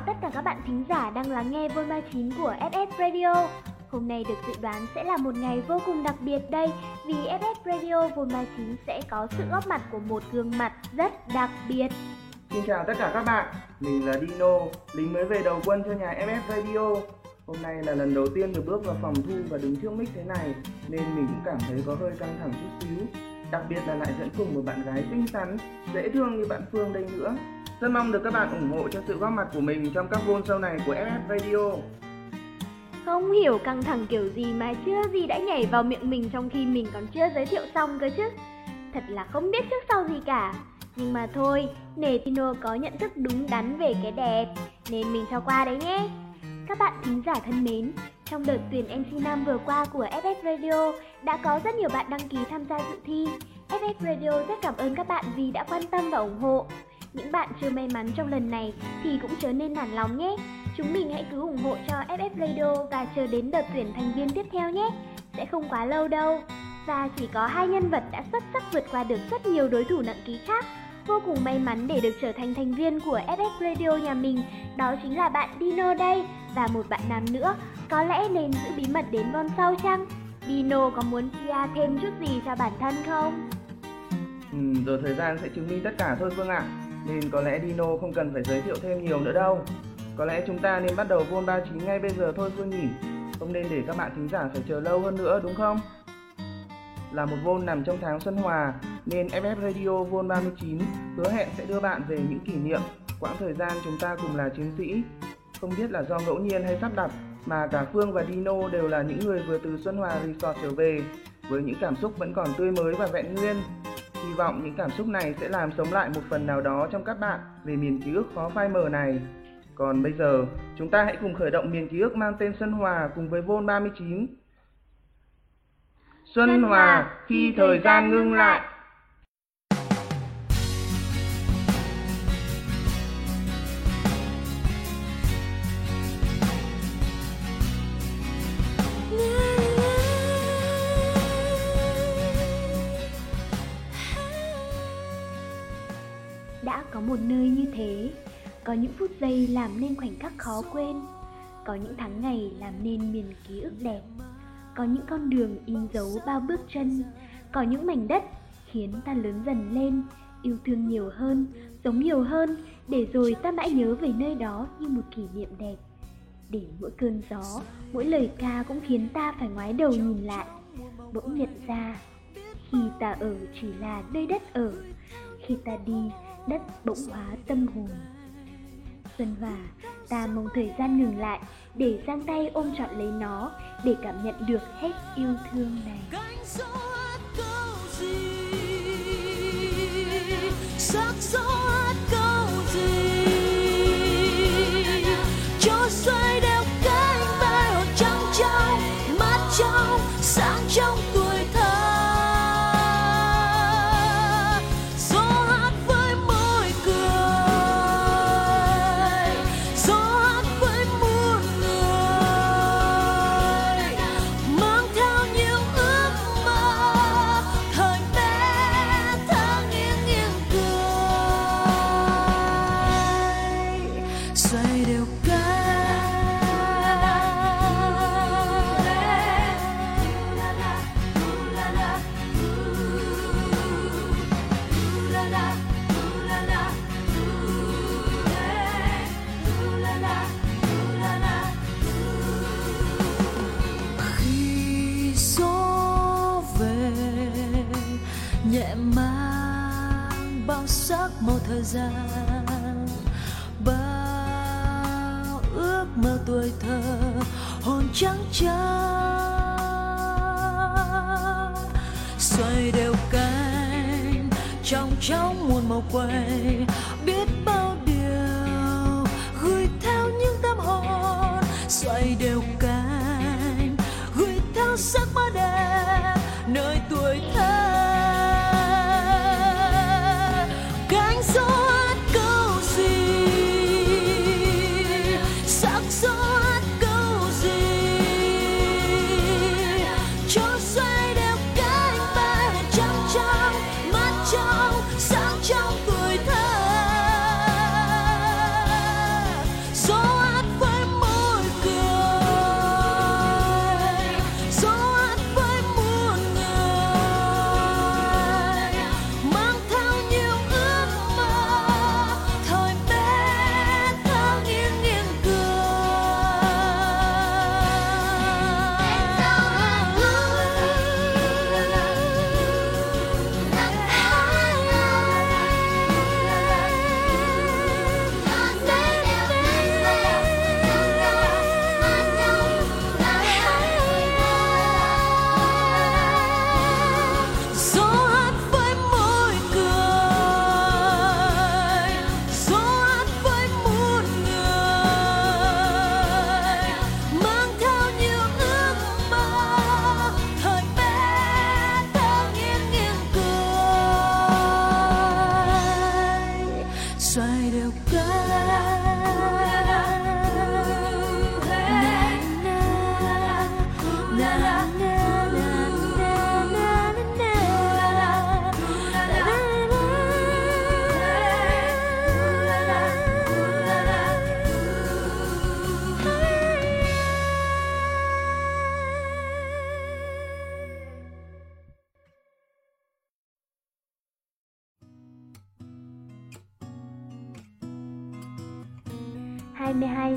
Chào tất cả các bạn thính giả đang lắng nghe Vol 39 của FF Radio. Hôm nay được dự đoán sẽ là một ngày vô cùng đặc biệt đây vì FF Radio Vol 39 sẽ có sự góp mặt của một gương mặt rất đặc biệt. Xin chào tất cả các bạn, mình là Dino, lính mới về đầu quân cho nhà FF Radio. Hôm nay là lần đầu tiên được bước vào phòng thu và đứng trước mic thế này nên mình cũng cảm thấy có hơi căng thẳng chút xíu. Đặc biệt là lại dẫn cùng một bạn gái xinh xắn, dễ thương như bạn Phương đây nữa. Rất mong được các bạn ủng hộ cho sự góp mặt của mình trong các vôn sau này của FF Radio. Không hiểu căng thẳng kiểu gì mà chưa gì đã nhảy vào miệng mình trong khi mình còn chưa giới thiệu xong cơ chứ. Thật là không biết trước sau gì cả. Nhưng mà thôi, nể Tino có nhận thức đúng đắn về cái đẹp, nên mình cho qua đấy nhé. Các bạn thính giả thân mến, trong đợt tuyển MC năm vừa qua của FF Radio đã có rất nhiều bạn đăng ký tham gia dự thi. FF Radio rất cảm ơn các bạn vì đã quan tâm và ủng hộ. Những bạn chưa may mắn trong lần này thì cũng chớ nên nản lòng nhé. Chúng mình hãy cứ ủng hộ cho FF Radio và chờ đến đợt tuyển thành viên tiếp theo nhé. Sẽ không quá lâu đâu. Và chỉ có hai nhân vật đã xuất sắc vượt qua được rất nhiều đối thủ nặng ký khác. Vô cùng may mắn để được trở thành thành viên của FF Radio nhà mình, đó chính là bạn Dino đây và một bạn nam nữa. Có lẽ nên giữ bí mật đến von sau chăng? Dino có muốn Kia thêm chút gì cho bản thân không? Ừ, rồi thời gian sẽ chứng minh tất cả thôi Phương ạ. Nên có lẽ Dino không cần phải giới thiệu thêm nhiều nữa đâu. Có lẽ chúng ta nên bắt đầu Vol 39 ngay bây giờ thôi, Phương nhỉ? Không nên để các bạn thính giả phải chờ lâu hơn nữa, đúng không? Là một Vol nằm trong tháng Xuân Hòa, nên FF Radio Vol 39 hứa hẹn sẽ đưa bạn về những kỷ niệm, quãng thời gian chúng ta cùng là chiến sĩ. Không biết là do ngẫu nhiên hay sắp đặt, mà cả Phương và Dino đều là những người vừa từ Xuân Hòa Resort trở về, với những cảm xúc vẫn còn tươi mới và vẹn nguyên. Hy vọng những cảm xúc này sẽ làm sống lại một phần nào đó trong các bạn về miền ký ức khó phai mờ này. Còn bây giờ, chúng ta hãy cùng khởi động miền ký ức mang tên Xuân Hòa cùng với Vol 39. Xuân Hòa khi thời gian ngưng lại. Một nơi như thế, có những phút giây làm nên khoảnh khắc khó quên, có những tháng ngày làm nên miền ký ức đẹp, có những con đường in dấu bao bước chân, có những mảnh đất khiến ta lớn dần lên, yêu thương nhiều hơn, sống nhiều hơn, để rồi ta mãi nhớ về nơi đó như một kỷ niệm đẹp. Để mỗi cơn gió, mỗi lời ca cũng khiến ta phải ngoái đầu nhìn lại, bỗng nhận ra khi ta ở chỉ là nơi đất ở, khi ta đi, đất bỗng hóa tâm hồn. Xuân và ta mong thời gian ngừng lại để giang tay ôm trọn lấy nó để cảm nhận được hết yêu thương này. cánh gió hát câu gì sắc gió hát câu gì cho xoay đeo cánh bay hồn trắng trong mắt trong, sáng trong gian bao ước mơ tuổi thơ hồn trắng trắng xoay đều cánh trong trong muôn màu quay.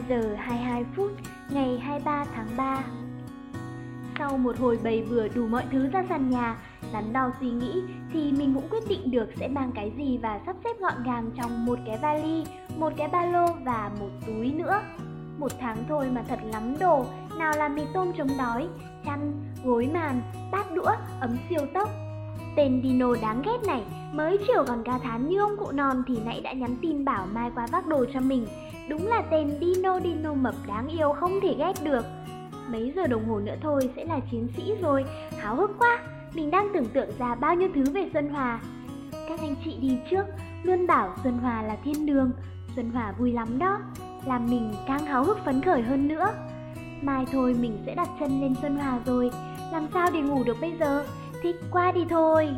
giờ 22 phút ngày 23 tháng 3. Sau một hồi bày bừa đủ mọi thứ ra sàn nhà, đắn đo suy nghĩ thì mình cũng quyết định được sẽ mang cái gì và sắp xếp gọn gàng trong một cái vali, một cái ba lô và một túi nữa. Một tháng thôi mà thật lắm đồ, nào là mì tôm chống đói, chăn, gối màn, bát đũa, ấm siêu tốc. Tên Dino đáng ghét này mới chiều còn ca thán như ông cụ non thì nãy đã nhắn tin bảo mai qua vác đồ cho mình Đúng là tên Dino Dino mập đáng yêu không thể ghét được. Mấy giờ đồng hồ nữa thôi sẽ là chiến sĩ rồi, háo hức quá. Mình đang tưởng tượng ra bao nhiêu thứ về Xuân Hòa. Các anh chị đi trước luôn bảo Xuân Hòa là thiên đường, Xuân Hòa vui lắm đó, làm mình càng háo hức phấn khởi hơn nữa. Mai thôi mình sẽ đặt chân lên Xuân Hòa rồi, làm sao để ngủ được bây giờ? Thích quá đi thôi.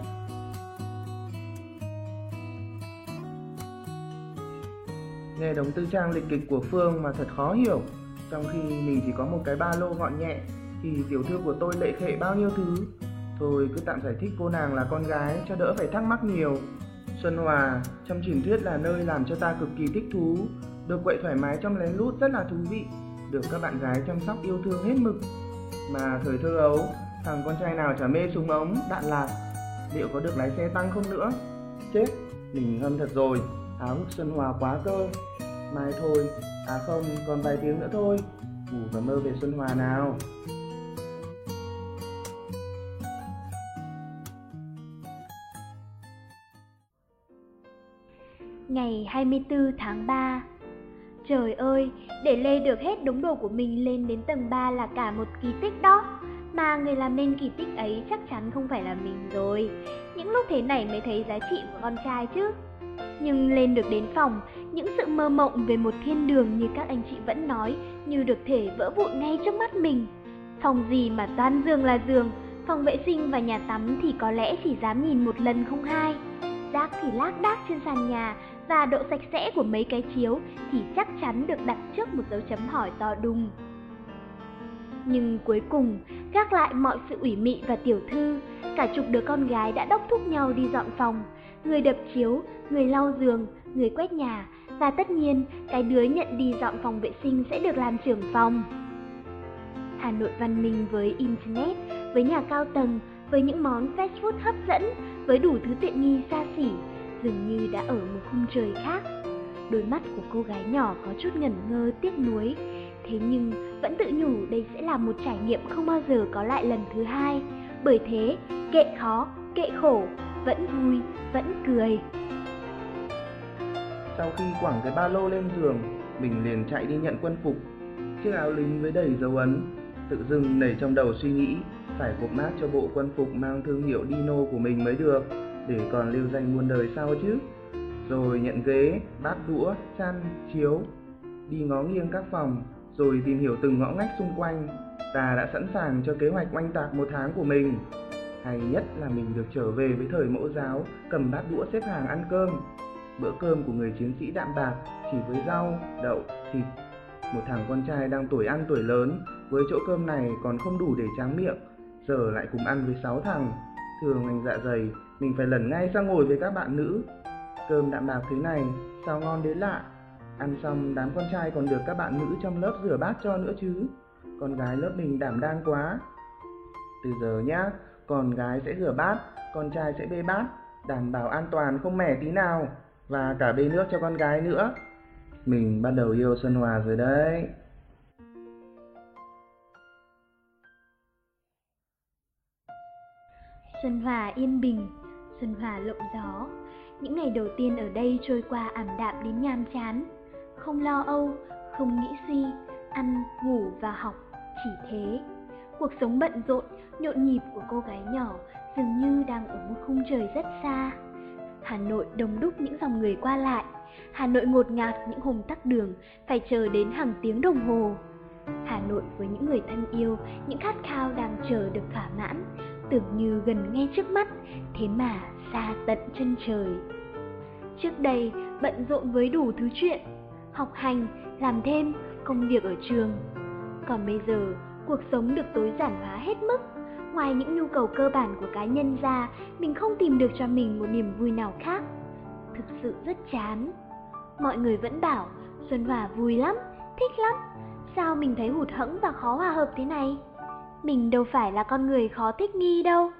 Nghe đống tư trang lịch kịch của Phương mà thật khó hiểu. Trong khi mình chỉ có một cái ba lô gọn nhẹ Thì tiểu thư của tôi lệ khệ bao nhiêu thứ? Thôi cứ tạm giải thích cô nàng là con gái cho đỡ phải thắc mắc nhiều. Xuân Hòa trong truyền thuyết là nơi làm cho ta cực kỳ thích thú. Được quậy thoải mái trong lén lút rất là thú vị. Được các bạn gái chăm sóc yêu thương hết mực. Mà thời thơ ấu thằng con trai nào chả mê súng ống, đạn lạc? Liệu có được lái xe tăng không nữa? Chết, mình ngâm thật rồi áo Xuân Hòa quá cơ Mai thôi, à không, còn vài tiếng nữa thôi. Ngủ và mơ về Xuân Hòa nào. Ngày 24 tháng 3 Trời ơi, để lê được hết đống đồ của mình lên đến tầng 3 là cả một kỳ tích đó. Mà người làm nên kỳ tích ấy chắc chắn không phải là mình rồi. Những lúc thế này mới thấy giá trị của con trai chứ. Nhưng lên được đến phòng, những sự mơ mộng về một thiên đường như các anh chị vẫn nói Như được thể vỡ vụn ngay trước mắt mình. Phòng gì mà toàn giường là giường Phòng vệ sinh và nhà tắm thì có lẽ chỉ dám nhìn một lần không hai. Rác thì lác đác trên sàn nhà và độ sạch sẽ của mấy cái chiếu thì chắc chắn được đặt trước một dấu chấm hỏi to đùng. Nhưng cuối cùng, gác lại mọi sự ủy mị và tiểu thư, cả chục đứa con gái đã đốc thúc nhau đi dọn phòng, người đập chiếu, người lau giường, người quét nhà, và tất nhiên cái đứa nhận đi dọn phòng vệ sinh sẽ được làm trưởng phòng. Hà Nội văn minh với Internet, với nhà cao tầng, với những món fast food hấp dẫn, với đủ thứ tiện nghi xa xỉ, dường như đã ở một khung trời khác. Đôi mắt của cô gái nhỏ có chút ngẩn ngơ tiếc nuối, thế nhưng vẫn tự nhủ đây sẽ là một trải nghiệm không bao giờ có lại lần thứ hai. Bởi thế, kệ khó, kệ khổ, vẫn vui, vẫn cười. Sau khi quẳng cái ba lô lên giường, mình liền chạy đi nhận quân phục. Chiếc áo lính với đầy dấu ấn, tự dưng nảy trong đầu suy nghĩ phải cột mát cho bộ quân phục mang thương hiệu Dino của mình mới được, để còn lưu danh muôn đời sau chứ. Rồi nhận ghế, bát đũa, chăn, chiếu, đi ngó nghiêng các phòng, rồi tìm hiểu từng ngõ ngách xung quanh. Ta đã sẵn sàng cho kế hoạch oanh tạc một tháng của mình. Hay nhất là mình được trở về với thời mẫu giáo, cầm bát đũa xếp hàng ăn cơm. Bữa cơm của người chiến sĩ đạm bạc chỉ với rau, đậu, thịt. Một thằng con trai đang tuổi ăn tuổi lớn, với chỗ cơm này còn không đủ để tráng miệng, giờ lại cùng ăn với sáu thằng. Thường anh dạ dày, mình phải lẩn ngay sang ngồi với các bạn nữ. Cơm đạm bạc thế này, sao ngon đến lạ. Ăn xong đám con trai còn được các bạn nữ trong lớp rửa bát cho nữa chứ. Con gái lớp mình đảm đang quá. Từ giờ nhá, con gái sẽ rửa bát, con trai sẽ bê bát, đảm bảo an toàn không mẻ tí nào và cả bê nước cho con gái nữa. Mình bắt đầu yêu Xuân Hòa rồi đấy. Xuân Hòa yên bình, Xuân Hòa lộng gió. Những ngày đầu tiên ở đây trôi qua ảm đạm đến nhàm chán. Không lo âu, không nghĩ suy, ăn, ngủ và học, chỉ thế. Cuộc sống bận rộn, nhộn nhịp của cô gái nhỏ dường như đang ở một khung trời rất xa. Hà Nội đông đúc những dòng người qua lại, Hà Nội ngột ngạt những hôm tắc đường, phải chờ đến hàng tiếng đồng hồ. Hà Nội với những người thân yêu, những khát khao đang chờ được thỏa mãn, tưởng như gần ngay trước mắt, thế mà xa tận chân trời. Trước đây, bận rộn với đủ thứ chuyện, học hành, làm thêm, công việc ở trường. Còn bây giờ, cuộc sống được tối giản hóa hết mức. Ngoài những nhu cầu cơ bản của cá nhân ra, mình không tìm được cho mình một niềm vui nào khác. Thực sự rất chán. Mọi người vẫn bảo Xuân Hòa vui lắm, thích lắm. Sao mình thấy hụt hẫng và khó hòa hợp thế này? Mình đâu phải là con người khó thích nghi đâu.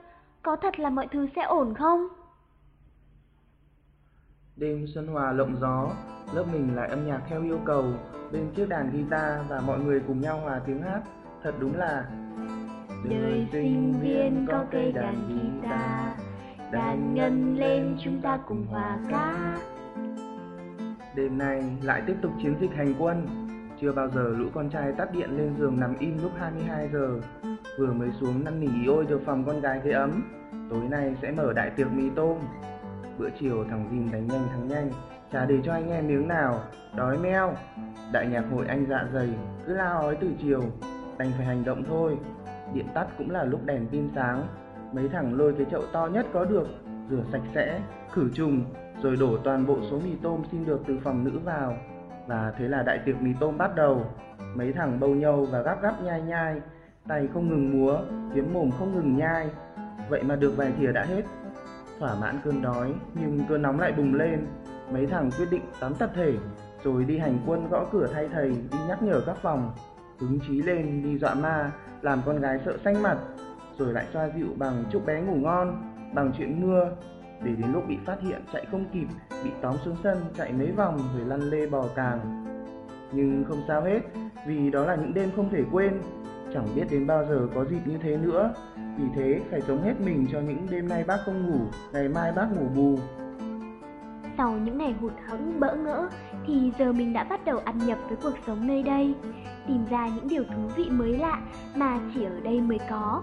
Có thật là mọi thứ sẽ ổn không? Đêm Xuân Hòa lộng gió, lớp mình lại âm nhạc theo yêu cầu, bên chiếc đàn guitar và mọi người cùng nhau hòa tiếng hát. Thật đúng là Đời sinh viên có cây đàn guitar, đàn ngân lên chúng ta cùng hòa ca. Đêm nay lại tiếp tục chiến dịch hành quân. Chưa bao giờ lũ con trai tắt điện lên giường nằm im lúc 22 giờ. Vừa mới xuống năn nỉ ôi được phòng con gái thấy ấm. Tối nay sẽ mở đại tiệc mì tôm. Bữa chiều thằng Dìn đánh nhanh thắng nhanh, chả để cho anh em miếng nào, đói meo. Đại nhạc hội anh dạ dày, cứ la ói từ chiều, đành phải hành động thôi. Điện tắt cũng là lúc đèn pin sáng, mấy thằng lôi cái chậu to nhất có được, rửa sạch sẽ, khử trùng, rồi đổ toàn bộ số mì tôm xin được từ phòng nữ vào. Và thế là đại tiệc mì tôm bắt đầu. Mấy thằng bâu nhâu và gắp gắp nhai nhai, tay không ngừng múa, kiếm mồm không ngừng nhai. Vậy mà được vài thìa đã hết. Thỏa mãn cơn đói, nhưng cơn nóng lại bùng lên. Mấy thằng quyết định tắm tập thể, rồi đi hành quân gõ cửa thay thầy, đi nhắc nhở các phòng. Hứng chí lên đi dọa ma, làm con gái sợ xanh mặt, rồi lại xoa dịu bằng chúc bé ngủ ngon, bằng chuyện mưa, để đến lúc bị phát hiện chạy không kịp, bị tóm xuống sân chạy mấy vòng rồi lăn lê bò càng. Nhưng không sao hết, vì đó là những đêm không thể quên, chẳng biết đến bao giờ có dịp như thế nữa. Vì thế phải sống hết mình cho những đêm nay bác không ngủ, ngày mai bác ngủ bù. Sau những ngày hụt hẫng bỡ ngỡ thì giờ mình đã bắt đầu ăn nhập với cuộc sống nơi đây, tìm ra những điều thú vị mới lạ mà chỉ ở đây mới có.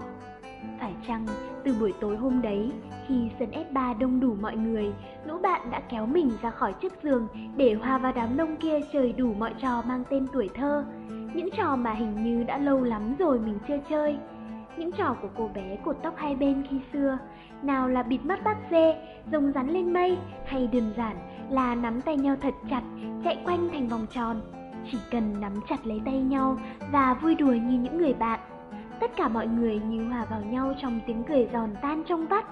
Phải chăng từ buổi tối hôm đấy, khi sân F3 đông đủ mọi người, lũ bạn đã kéo mình ra khỏi chiếc giường để hòa vào đám đông kia chơi đủ mọi trò mang tên tuổi thơ. Những trò mà hình như đã lâu lắm rồi mình chưa chơi. Những trò của cô bé cột tóc hai bên khi xưa, nào là bịt mắt bắt dê, rồng rắn lên mây, hay đơn giản là nắm tay nhau thật chặt, chạy quanh thành vòng tròn. Chỉ cần nắm chặt lấy tay nhau và vui đùa như những người bạn tất cả mọi người như hòa vào nhau trong tiếng cười giòn tan trong vắt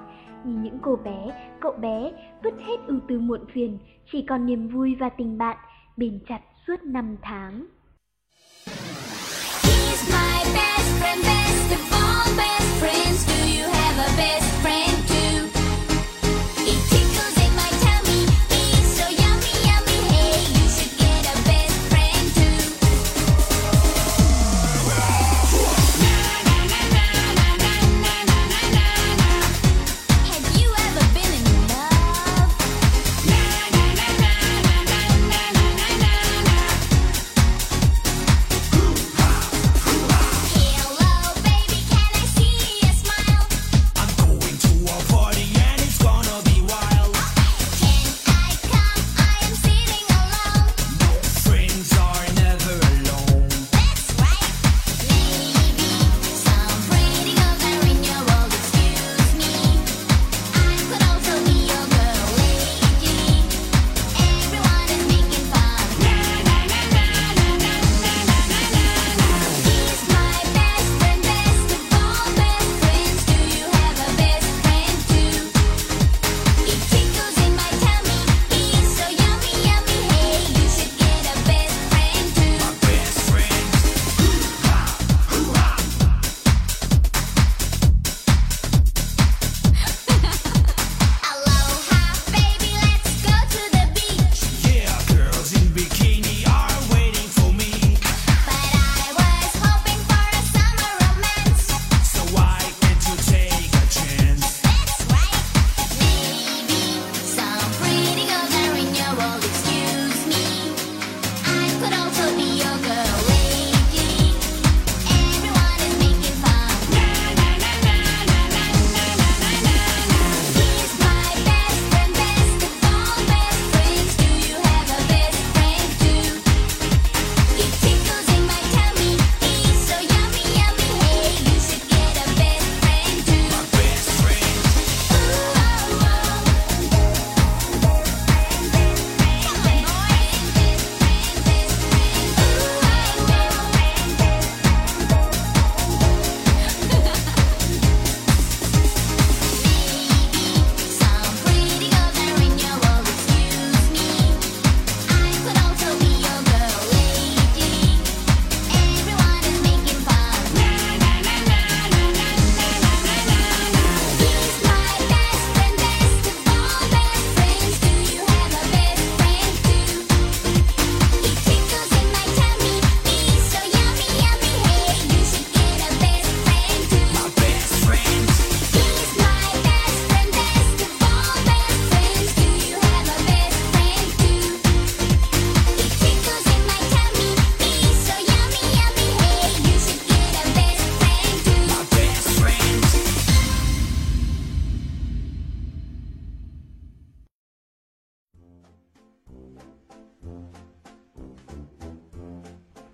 như những cô bé cậu bé vứt hết ưu tư muộn phiền chỉ còn niềm vui và tình bạn bền chặt suốt năm tháng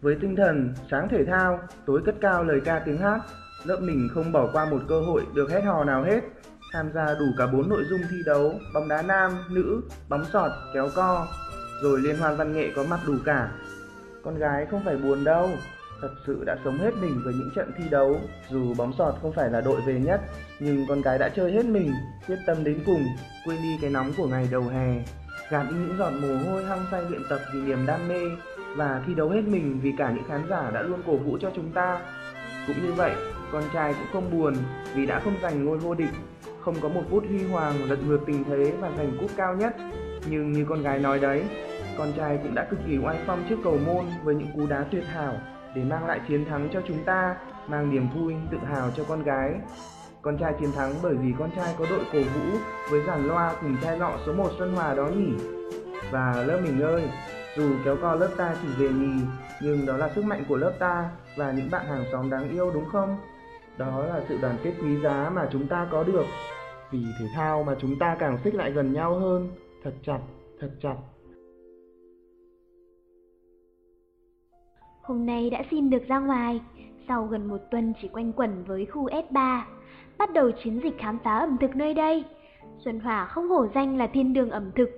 Với tinh thần sáng thể thao, tối cất cao lời ca tiếng hát, lớp mình không bỏ qua một cơ hội được hét hò nào hết. Tham gia đủ cả bốn nội dung thi đấu, bóng đá nam, nữ, bóng sọt, kéo co, rồi liên hoan văn nghệ có mặt đủ cả. Con gái không phải buồn đâu, thật sự đã sống hết mình với những trận thi đấu. Dù bóng sọt không phải là đội về nhất, nhưng con gái đã chơi hết mình, quyết tâm đến cùng, quên đi cái nóng của ngày đầu hè, gạt đi những giọt mồ hôi hăng say luyện tập vì niềm đam mê và thi đấu hết mình vì cả những khán giả đã luôn cổ vũ cho chúng ta. Cũng như vậy, con trai cũng không buồn vì đã không giành ngôi vô địch, không có một phút huy hoàng lật ngược tình thế và giành cúp cao nhất. Nhưng như con gái nói đấy, con trai cũng đã cực kỳ oai phong trước cầu môn với những cú đá tuyệt hảo để mang lại chiến thắng cho chúng ta, mang niềm vui, tự hào cho con gái. Con trai chiến thắng bởi vì con trai có đội cổ vũ với giàn loa cùng chai lọ số 1 Xuân Hòa đó nhỉ. Và lớp mình ơi, dù kéo co lớp ta chỉ về nhì, nhưng đó là sức mạnh của lớp ta và những bạn hàng xóm đáng yêu đúng không? Đó là sự đoàn kết quý giá mà chúng ta có được. Vì thể thao mà chúng ta càng xích lại gần nhau hơn, thật chặt, thật chặt. Hôm nay đã xin được ra ngoài, sau gần một tuần chỉ quanh quẩn với khu S3, bắt đầu chiến dịch khám phá ẩm thực nơi đây. Xuân Hòa không hổ danh là thiên đường ẩm thực,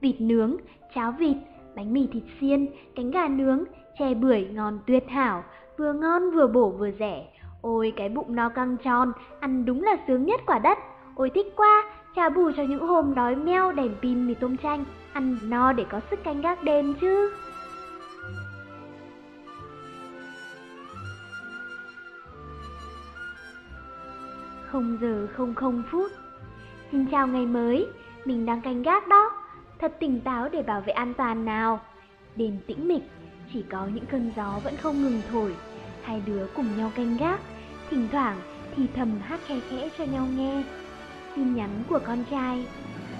vịt nướng, cháo vịt, bánh mì thịt xiên, cánh gà nướng, chè bưởi ngon tuyệt hảo, vừa ngon vừa bổ vừa rẻ. Ôi cái bụng no căng tròn, ăn đúng là sướng nhất quả đất. Ôi thích quá, trả bù cho những hôm đói meo đèn pin mì tôm chanh, ăn no để có sức canh gác đêm chứ. Không giờ không không phút. Xin chào ngày mới, mình đang canh gác đó. Thật tỉnh táo để bảo vệ an toàn nào. Đêm tĩnh mịch, chỉ có những cơn gió vẫn không ngừng thổi. Hai đứa cùng nhau canh gác, thỉnh thoảng thì thầm hát khe khẽ cho nhau nghe. Tin nhắn của con trai.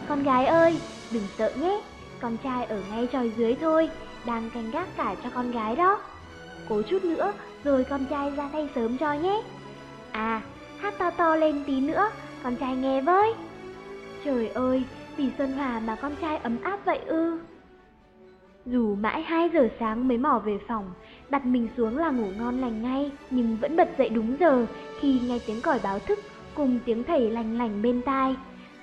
Con gái ơi, đừng sợ nhé, con trai ở ngay tròi dưới thôi, đang canh gác cả cho con gái đó. Cố chút nữa, rồi con trai ra tay sớm cho nhé. À, hát to to lên tí nữa, con trai nghe với. Trời ơi, vì Xuân Hòa mà con trai ấm áp vậy ư. Dù mãi 2 giờ sáng mới mò về phòng, đặt mình xuống là ngủ ngon lành ngay, nhưng vẫn bật dậy đúng giờ khi nghe tiếng còi báo thức cùng tiếng thầy lành lành bên tai.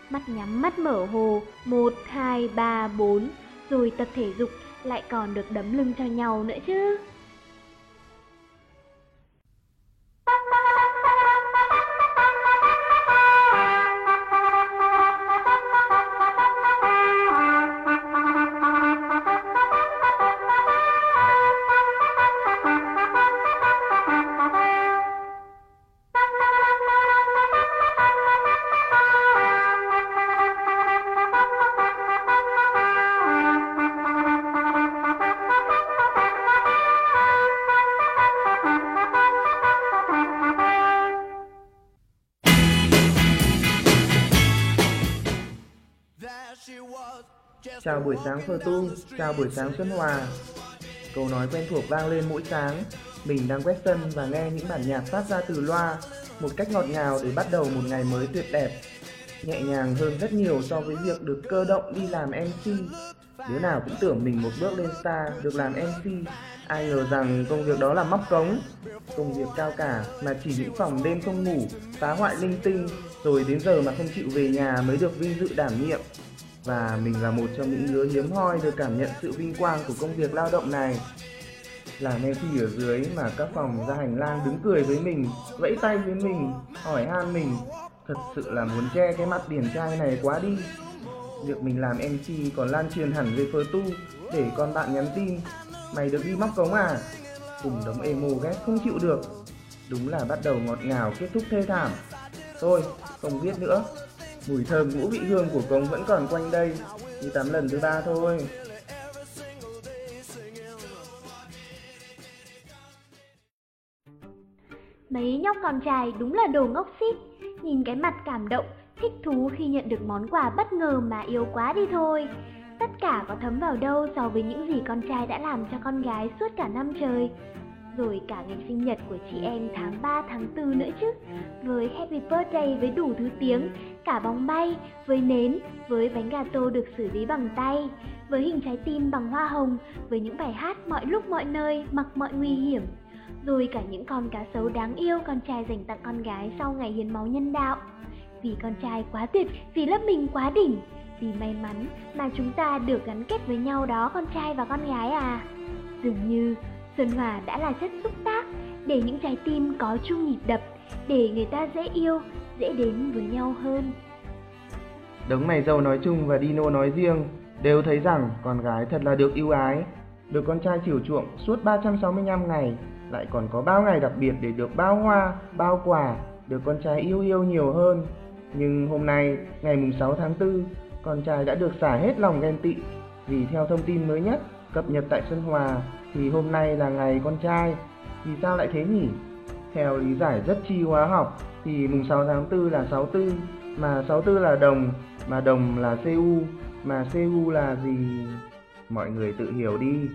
Mắt nhắm mắt mở hồ, 1, 2, 3, 4, rồi tập thể dục lại còn được đấm lưng cho nhau nữa chứ. Buổi sáng Phơ Tu, chào buổi sáng Xuân Hòa. Câu nói quen thuộc vang lên mỗi sáng. Mình đang quét sân và nghe những bản nhạc phát ra từ loa, một cách ngọt ngào để bắt đầu một ngày mới tuyệt đẹp. Nhẹ nhàng hơn rất nhiều so với việc được cơ động đi làm MC. Đứa nào cũng tưởng mình một bước lên star được làm MC, ai ngờ rằng công việc đó là móc cống. Công việc cao cả mà chỉ những phòng đêm không ngủ, phá hoại linh tinh, rồi đến giờ mà không chịu về nhà mới được vinh dự đảm nhiệm và mình là một trong những đứa hiếm hoi được cảm nhận sự vinh quang của công việc lao động này. Làm MC ở dưới mà các phòng ra hành lang đứng cười với mình, vẫy tay với mình, hỏi han mình, thật sự là muốn che cái mặt điển trai này quá đi. Việc mình làm MC còn lan truyền hẳn về phơ tu để con bạn nhắn tin, mày được đi móc cống à? Cùng đống emo ghét không chịu được. Đúng là bắt đầu ngọt ngào kết thúc thê thảm. Thôi, không biết nữa, Mùi thơm ngũ vị hương của cống vẫn còn quanh đây. Đi tắm lần thứ ba thôi. Mấy nhóc con trai đúng là đồ ngốc xít. Nhìn cái mặt cảm động, thích thú khi nhận được món quà bất ngờ mà yêu quá đi thôi. Tất cả có thấm vào đâu so với những gì con trai đã làm cho con gái suốt cả năm trời. Rồi cả ngày sinh nhật của chị em tháng 3 tháng 4 nữa chứ. Với Happy Birthday với đủ thứ tiếng Cả bóng bay, với nến, với bánh gà tô được xử lý bằng tay với hình trái tim bằng hoa hồng, với những bài hát mọi lúc mọi nơi, mặc mọi nguy hiểm. Rồi cả những con cá sấu đáng yêu con trai dành tặng con gái sau ngày hiến máu nhân đạo. Vì con trai quá tuyệt, vì lớp mình quá đỉnh, vì may mắn mà chúng ta được gắn kết với nhau đó con trai và con gái à. Dường như Xuân Hòa đã là chất xúc tác để những trái tim có chung nhịp đập, để người ta dễ yêu, dễ đến với nhau hơn. Đấng mày dâu nói chung và Dino nói riêng đều thấy rằng con gái thật là được yêu ái, được con trai chiều chuộng suốt 365 ngày, lại còn có bao ngày đặc biệt để được bao hoa, bao quà, được con trai yêu yêu nhiều hơn. Nhưng hôm nay, ngày mùng 6 tháng 4, con trai đã được xả hết lòng ghen tị, vì theo thông tin mới nhất cập nhật tại Xuân Hòa thì hôm nay là ngày con trai. Vì sao lại thế nhỉ? Theo lý giải rất chi hóa học thì mùng 6 tháng 4 là 64, mà 64 là đồng, mà đồng là CU, mà CU là gì? Mọi người tự hiểu đi.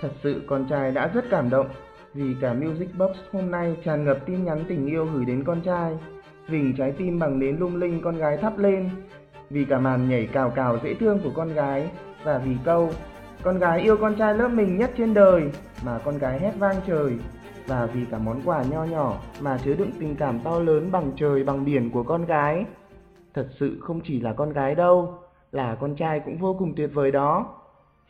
Thật sự con trai đã rất cảm động vì cả Music Box hôm nay tràn ngập tin nhắn tình yêu gửi đến con trai. Vỉnh trái tim bằng nến lung linh con gái thắp lên. Vì cả màn nhảy cào cào dễ thương của con gái và vì câu con gái yêu con trai lớp mình nhất trên đời mà con gái hét vang trời và vì cả món quà nho nhỏ mà chứa đựng tình cảm to lớn bằng trời bằng biển của con gái. Thật sự không chỉ là con gái đâu, là con trai cũng vô cùng tuyệt vời đó.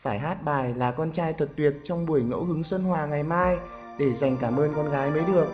Phải hát bài là con trai thật tuyệt trong buổi ngẫu hứng Xuân Hòa ngày mai để dành cảm ơn con gái mới được.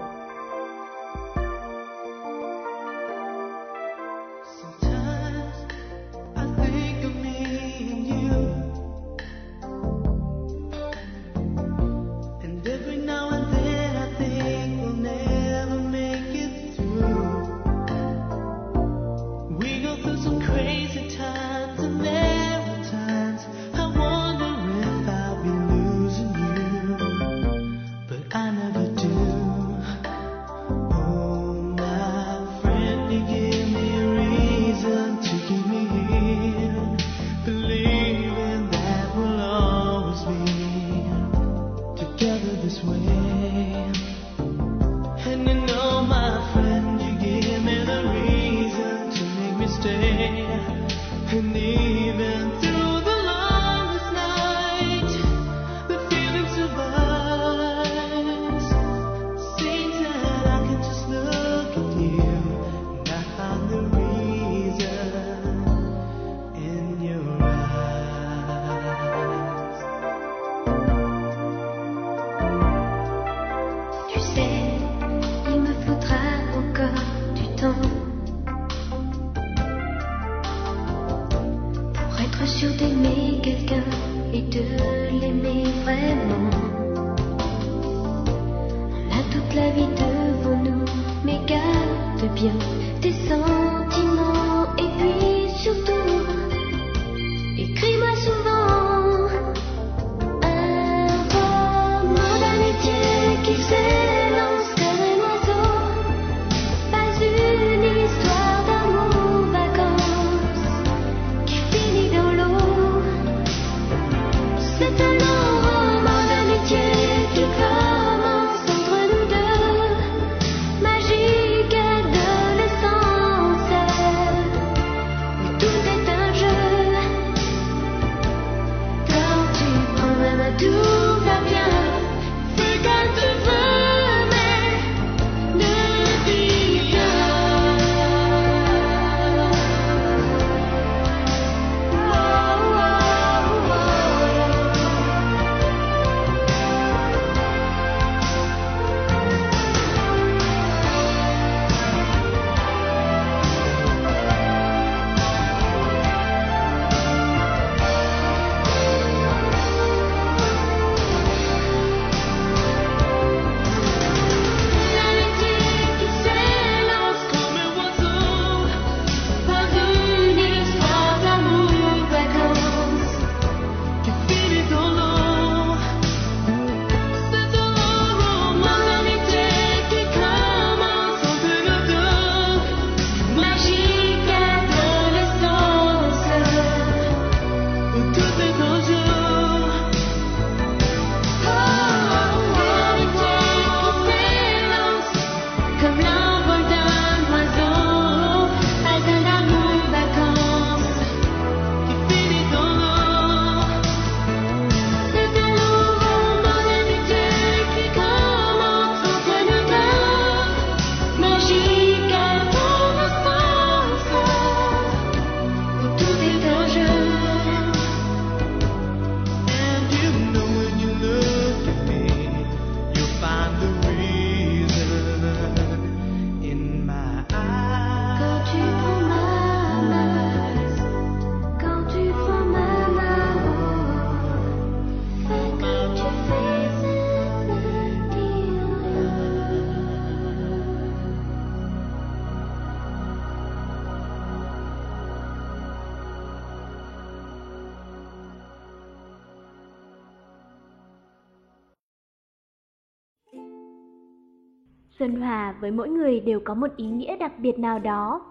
Xuân Hòa với mỗi người đều có một ý nghĩa đặc biệt nào đó.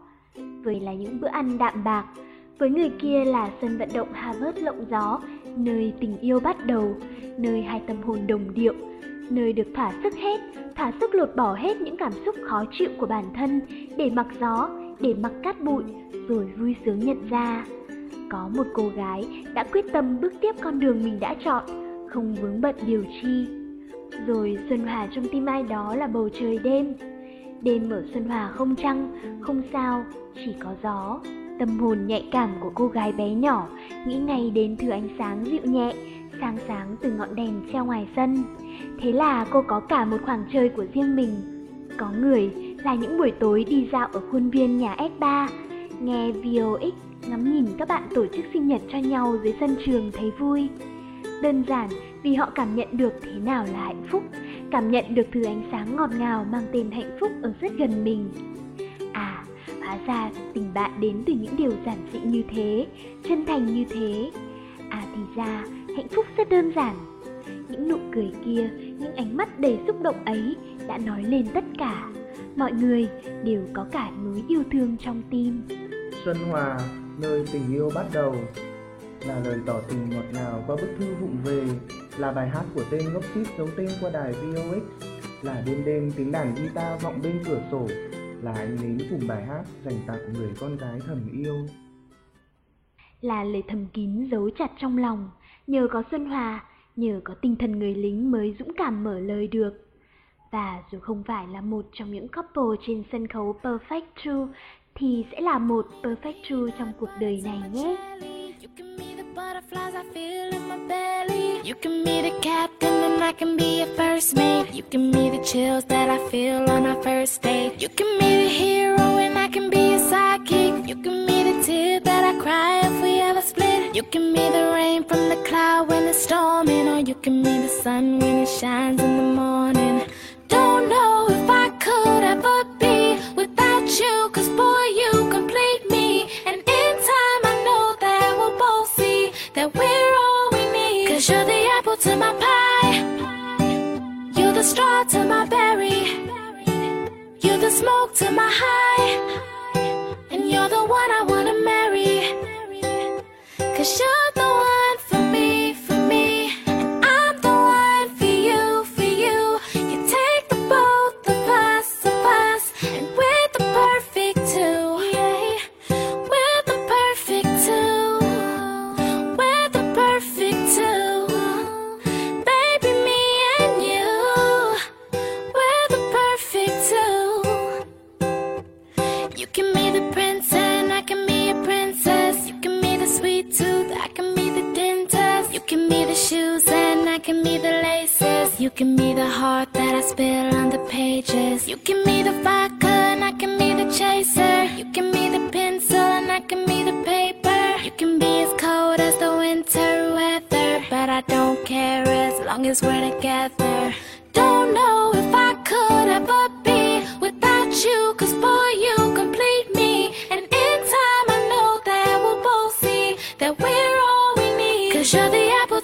Với là những bữa ăn đạm bạc, với người kia là sân vận động Harvard lộng gió, nơi tình yêu bắt đầu, nơi hai tâm hồn đồng điệu, nơi được thỏa sức hết, thỏa sức lột bỏ hết những cảm xúc khó chịu của bản thân để mặc gió, để mặc cát bụi, rồi vui sướng nhận ra. Có một cô gái đã quyết tâm bước tiếp con đường mình đã chọn, không vướng bận điều chi. Rồi Xuân Hòa trong tim ai đó là bầu trời đêm. Đêm ở Xuân Hòa không trăng, không sao, chỉ có gió. Tâm hồn nhạy cảm của cô gái bé nhỏ nghĩ ngay đến thứ ánh sáng dịu nhẹ, sáng sáng từ ngọn đèn treo ngoài sân. Thế là cô có cả một khoảng trời của riêng mình. Có người là những buổi tối đi dạo ở khuôn viên nhà S3, nghe VOX ngắm nhìn các bạn tổ chức sinh nhật cho nhau dưới sân trường thấy vui. Đơn giản vì họ cảm nhận được thế nào là hạnh phúc, cảm nhận được thứ ánh sáng ngọt ngào mang tên hạnh phúc ở rất gần mình. À, hóa ra tình bạn đến từ những điều giản dị như thế, chân thành như thế. À thì ra, hạnh phúc rất đơn giản. Những nụ cười kia, những ánh mắt đầy xúc động ấy đã nói lên tất cả. Mọi người đều có cả núi yêu thương trong tim. Xuân Hòa, nơi tình yêu bắt đầu là lời tỏ tình ngọt ngào qua bức thư vụng về là bài hát của tên gốc xít giấu tên qua đài VOX là đêm đêm tiếng đàn guitar vọng bên cửa sổ là ánh nến cùng bài hát dành tặng người con gái thầm yêu là lời thầm kín giấu chặt trong lòng. Nhờ có Xuân Hòa, nhờ có tinh thần người lính mới dũng cảm mở lời được. Và dù không phải là một trong những couple trên sân khấu Perfect True, thì sẽ là một Perfect True trong cuộc đời này nhé. You can be the butterflies I feel in my belly. You can be the captain and I can be a first mate. You can be the chills that I feel on our first date. You can be the hero and I can be a sidekick. You can be the tear that I cry if we ever split. You can be the rain from the cloud when it's storming, or you can be the sun when it shines in the morning. Don't know if I could ever be without you, cause boy,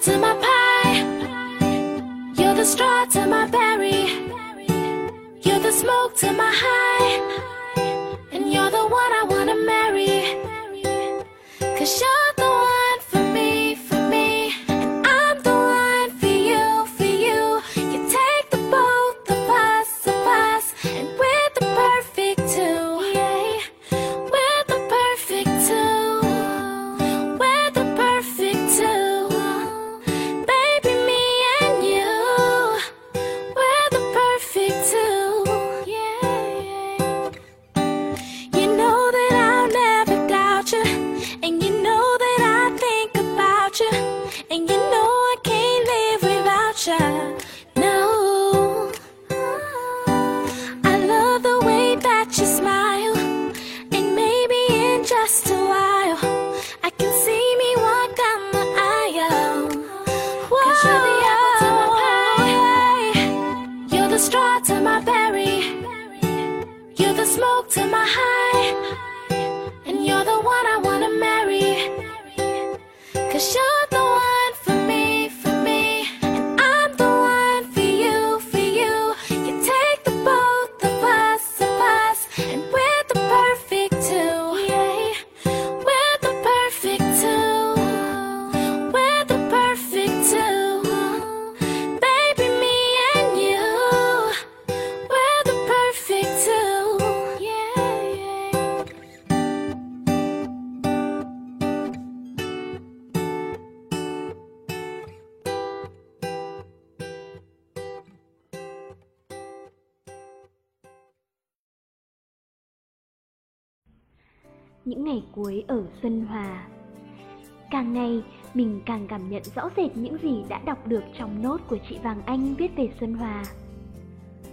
to my pie, you're the straw to my berry, you're the smoke to my high, and you're the one I wanna marry. Cause you're ngày cuối ở Xuân Hòa. Càng ngày, mình càng cảm nhận rõ rệt những gì đã đọc được trong nốt của chị Vàng Anh viết về Xuân Hòa.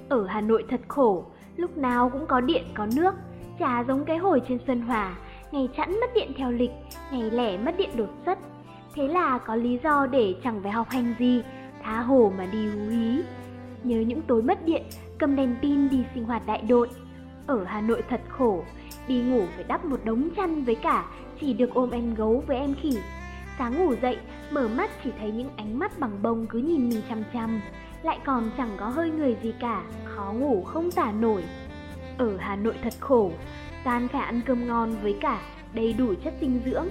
Ở Hà Nội thật khổ, lúc nào cũng có điện có nước, chả giống cái hồi trên Xuân Hòa, ngày chẵn mất điện theo lịch, ngày lẻ mất điện đột xuất. Thế là có lý do để chẳng phải học hành gì, tha hồ mà đi hú hí. Nhớ những tối mất điện, cầm đèn pin đi sinh hoạt đại đội. Ở Hà Nội thật khổ, đi ngủ phải đắp một đống chăn với cả chỉ được ôm em gấu với em khỉ. Sáng ngủ dậy, mở mắt chỉ thấy những ánh mắt bằng bông cứ nhìn mình chằm chằm. lại còn chẳng có hơi người gì cả, khó ngủ không tả nổi. Ở Hà Nội thật khổ, gian phải ăn cơm ngon với cả đầy đủ chất dinh dưỡng.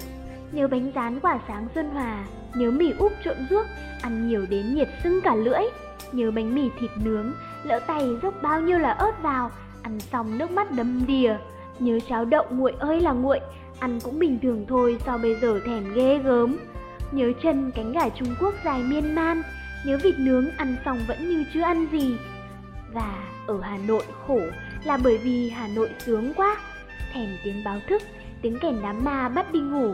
Nhớ bánh rán quả sáng Xuân Hòa, nhớ mì úp trộn ruốc, ăn nhiều đến nhiệt sưng cả lưỡi. Nhớ bánh mì thịt nướng, lỡ tay dốc bao nhiêu là ớt vào, ăn xong nước mắt đầm đìa. Nhớ cháo đậu nguội ơi là nguội, ăn cũng bình thường thôi sao bây giờ thèm ghê gớm. Nhớ chân cánh gà Trung Quốc dài miên man, nhớ vịt nướng ăn xong vẫn như chưa ăn gì. Và ở Hà Nội khổ là bởi vì Hà Nội sướng quá, thèm tiếng báo thức, tiếng kèn đám ma bắt đi ngủ.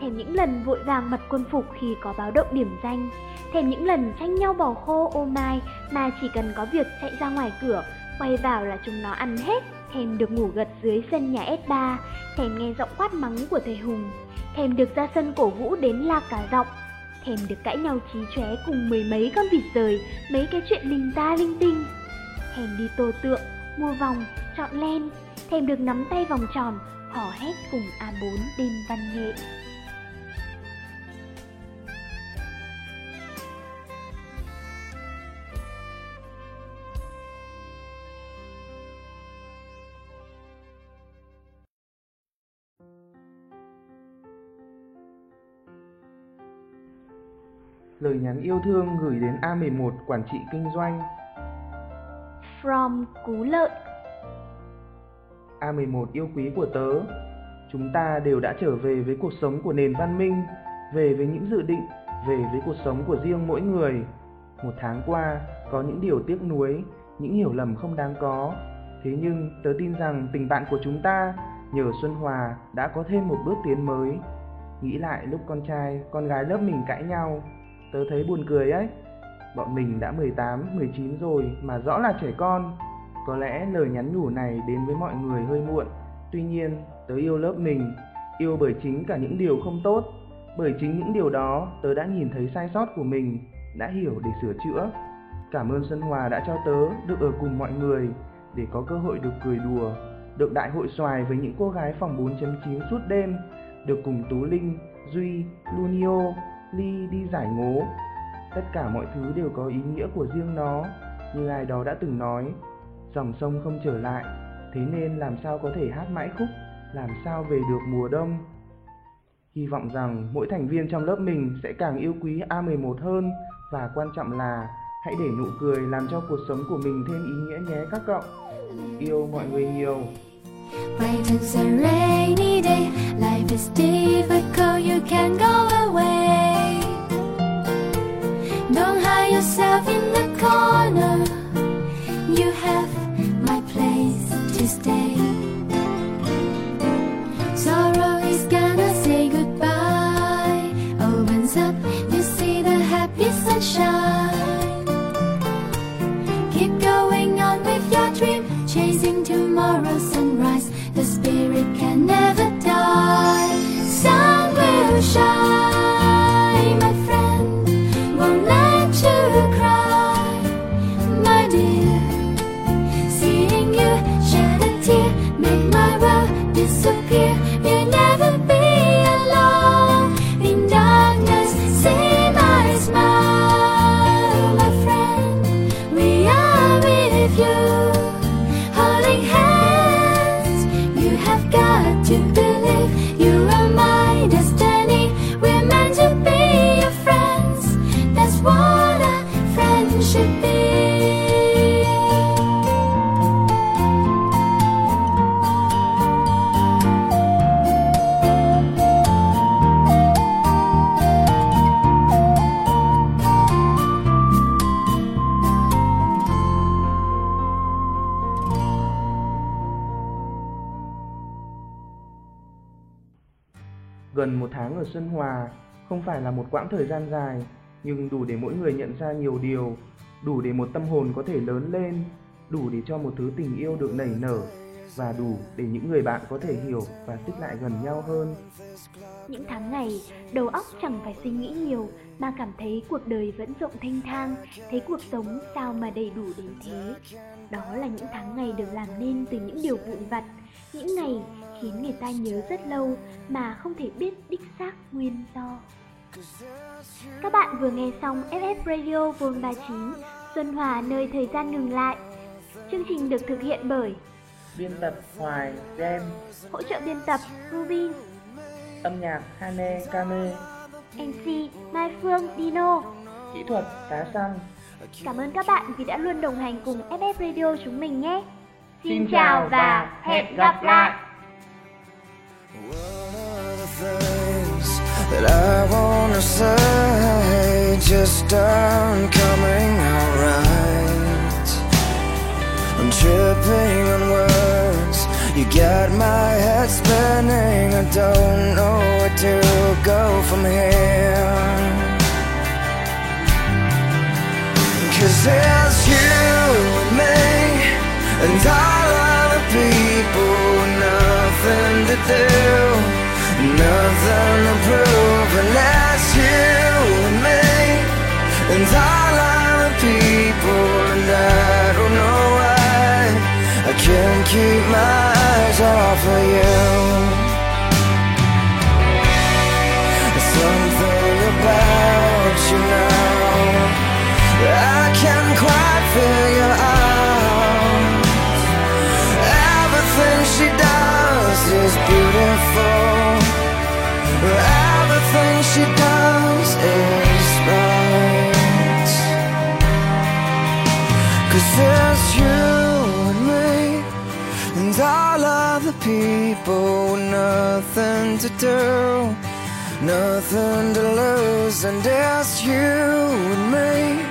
Thèm những lần vội vàng mặc quân phục khi có báo động điểm danh, thèm những lần tranh nhau bỏ khô ô mai mà chỉ cần có việc chạy ra ngoài cửa, quay vào là chúng nó ăn hết. Thèm được ngủ gật dưới sân nhà S3, thèm nghe giọng quát mắng của thầy Hùng, thèm được ra sân cổ vũ đến la cả giọng, thèm được cãi nhau trí chóe cùng mười mấy con vịt rời, mấy cái chuyện linh ta linh tinh. Thèm đi tô tượng, mua vòng, chọn len, thèm được nắm tay vòng tròn, hò hét cùng A4 đêm văn nghệ. Lời nhắn yêu thương gửi đến A11 quản trị kinh doanh. From Cú Lợn A11 yêu quý của tớ, chúng ta đều đã trở về với cuộc sống của nền văn minh, về với những dự định, về với cuộc sống của riêng mỗi người. Một tháng qua, có những điều tiếc nuối, những hiểu lầm không đáng có. Thế nhưng tớ tin rằng tình bạn của chúng ta nhờ Xuân Hòa đã có thêm một bước tiến mới. Nghĩ lại lúc con trai, con gái lớp mình cãi nhau, tớ thấy buồn cười ấy. Bọn mình đã 18, 19 rồi mà rõ là trẻ con. Có lẽ lời nhắn nhủ này đến với mọi người hơi muộn. Tuy nhiên, tớ yêu lớp mình, yêu bởi chính cả những điều không tốt. Bởi chính những điều đó, tớ đã nhìn thấy sai sót của mình, đã hiểu để sửa chữa. Cảm ơn sân Hòa đã cho tớ được ở cùng mọi người, để có cơ hội được cười đùa, được đại hội xoài với những cô gái phòng 4.9 suốt đêm, được cùng Tú Linh, Duy, Lunio, Ly đi giải ngố. Tất cả mọi thứ đều có ý nghĩa của riêng nó, như ai đó đã từng nói, dòng sông không trở lại, thế nên làm sao có thể hát mãi khúc, làm sao về được mùa đông. Hy vọng rằng mỗi thành viên trong lớp mình sẽ càng yêu quý A11 hơn và quan trọng là hãy để nụ cười làm cho cuộc sống của mình thêm ý nghĩa nhé các cậu. Yêu mọi người nhiều. Bright rainy day, life is difficult, you can go Morrison. Gần một tháng ở Xuân Hòa không phải là một quãng thời gian dài, nhưng đủ để mỗi người nhận ra nhiều điều, đủ để một tâm hồn có thể lớn lên, đủ để cho một thứ tình yêu được nảy nở và đủ để những người bạn có thể hiểu và xích lại gần nhau hơn. Những tháng ngày, đầu óc chẳng phải suy nghĩ nhiều mà cảm thấy cuộc đời vẫn rộng thanh thang, thấy cuộc sống sao mà đầy đủ đến thế. Đó là những tháng ngày được làm nên từ những điều vụn vặt, những ngày khiến người ta nhớ rất lâu mà không thể biết đích xác nguyên do. Các bạn vừa nghe xong FF Radio Vol 39 Xuân Hòa nơi thời gian ngừng lại. Chương trình được thực hiện bởi Biên tập Hoài, Gem, hỗ trợ biên tập Ruby, âm nhạc Hane Kame, MC Mai Phương Dino. kỹ thuật Cá Săng. Cảm ơn các bạn vì đã luôn đồng hành cùng FF Radio chúng mình nhé. Xin chào và hẹn gặp lại. That I wanna say just aren't coming out right. I'm tripping on words. You got my head spinning. I don't know where to go from here. Cause there's you and me And all nothing to prove that's you and me. And all other people And I don't know why I can't keep my Everything she does is right Cause there's you and me And all the people with nothing to do Nothing to lose. And there's you and me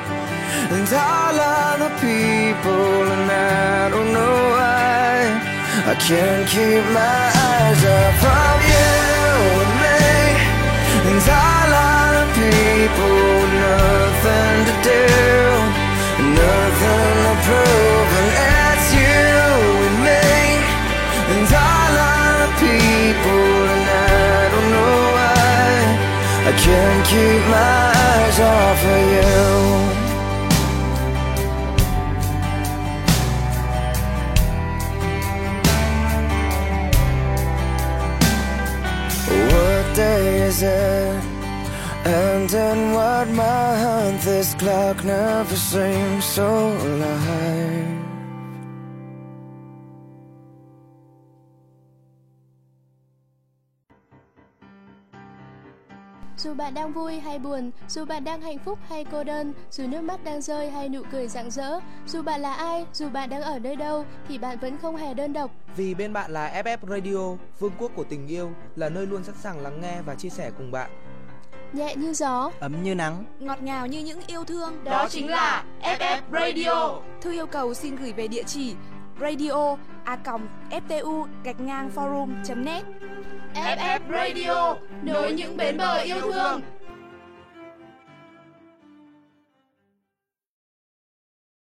and all people, and I don't know why. I can't keep my eyes off of you people, nothing to do, nothing to prove, and it's you and me, and all other people, and I don't know why I can't keep my eyes off of you. And in what month this clock never seems so alive Dù bạn đang vui hay buồn, dù bạn đang hạnh phúc hay cô đơn, dù nước mắt đang rơi hay nụ cười rạng rỡ, dù bạn là ai, dù bạn đang ở nơi đâu thì bạn vẫn không hề đơn độc. Vì bên bạn là FF Radio, vương quốc của tình yêu, là nơi luôn sẵn sàng lắng nghe và chia sẻ cùng bạn. Nhẹ như gió, ấm như nắng ngọt ngào như những yêu thương. Đó chính là FF Radio. Thư yêu cầu xin gửi về địa chỉ radio a ftu gạch ngang forum net FF Radio, nối những bến bờ yêu thương